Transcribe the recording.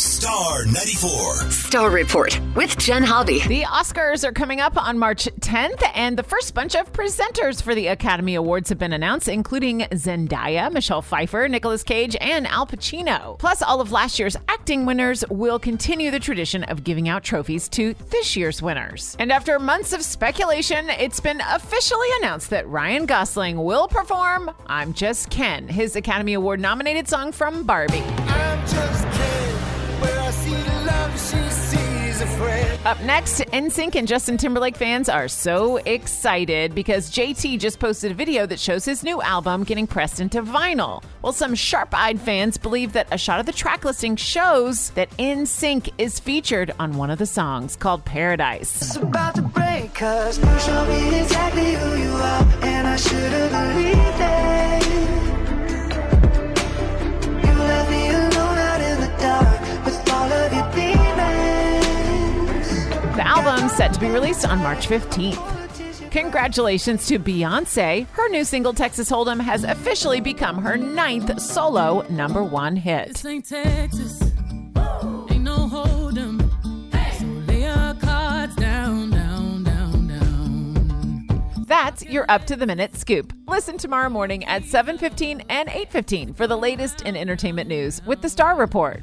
Star 94. Star Report with Jenn Hobby. The Oscars are coming up on March 10th, and the first bunch of presenters for the Academy Awards have been announced, including Zendaya, Michelle Pfeiffer, Nicolas Cage, and Al Pacino. Plus, all of last year's acting winners will continue the tradition of giving out trophies to this year's winners. And after months of speculation, it's been officially announced that Ryan Gosling will perform I'm Just Ken, his Academy Award nominated song from Barbie. Up next, NSYNC and Justin Timberlake fans are so excited because JT just posted a video that shows his new album getting pressed into vinyl. While some sharp eyed fans believe that a shot of the track listing shows that NSYNC is featured on one of the songs called Paradise. The album's set to be released on March 15th. Congratulations to Beyonce. Her new single, Texas Hold'em, has officially become her ninth solo number one hit. That's your up to the minute scoop. Listen tomorrow morning at 7:15 and 8:15 for the latest in entertainment news with the Star Report.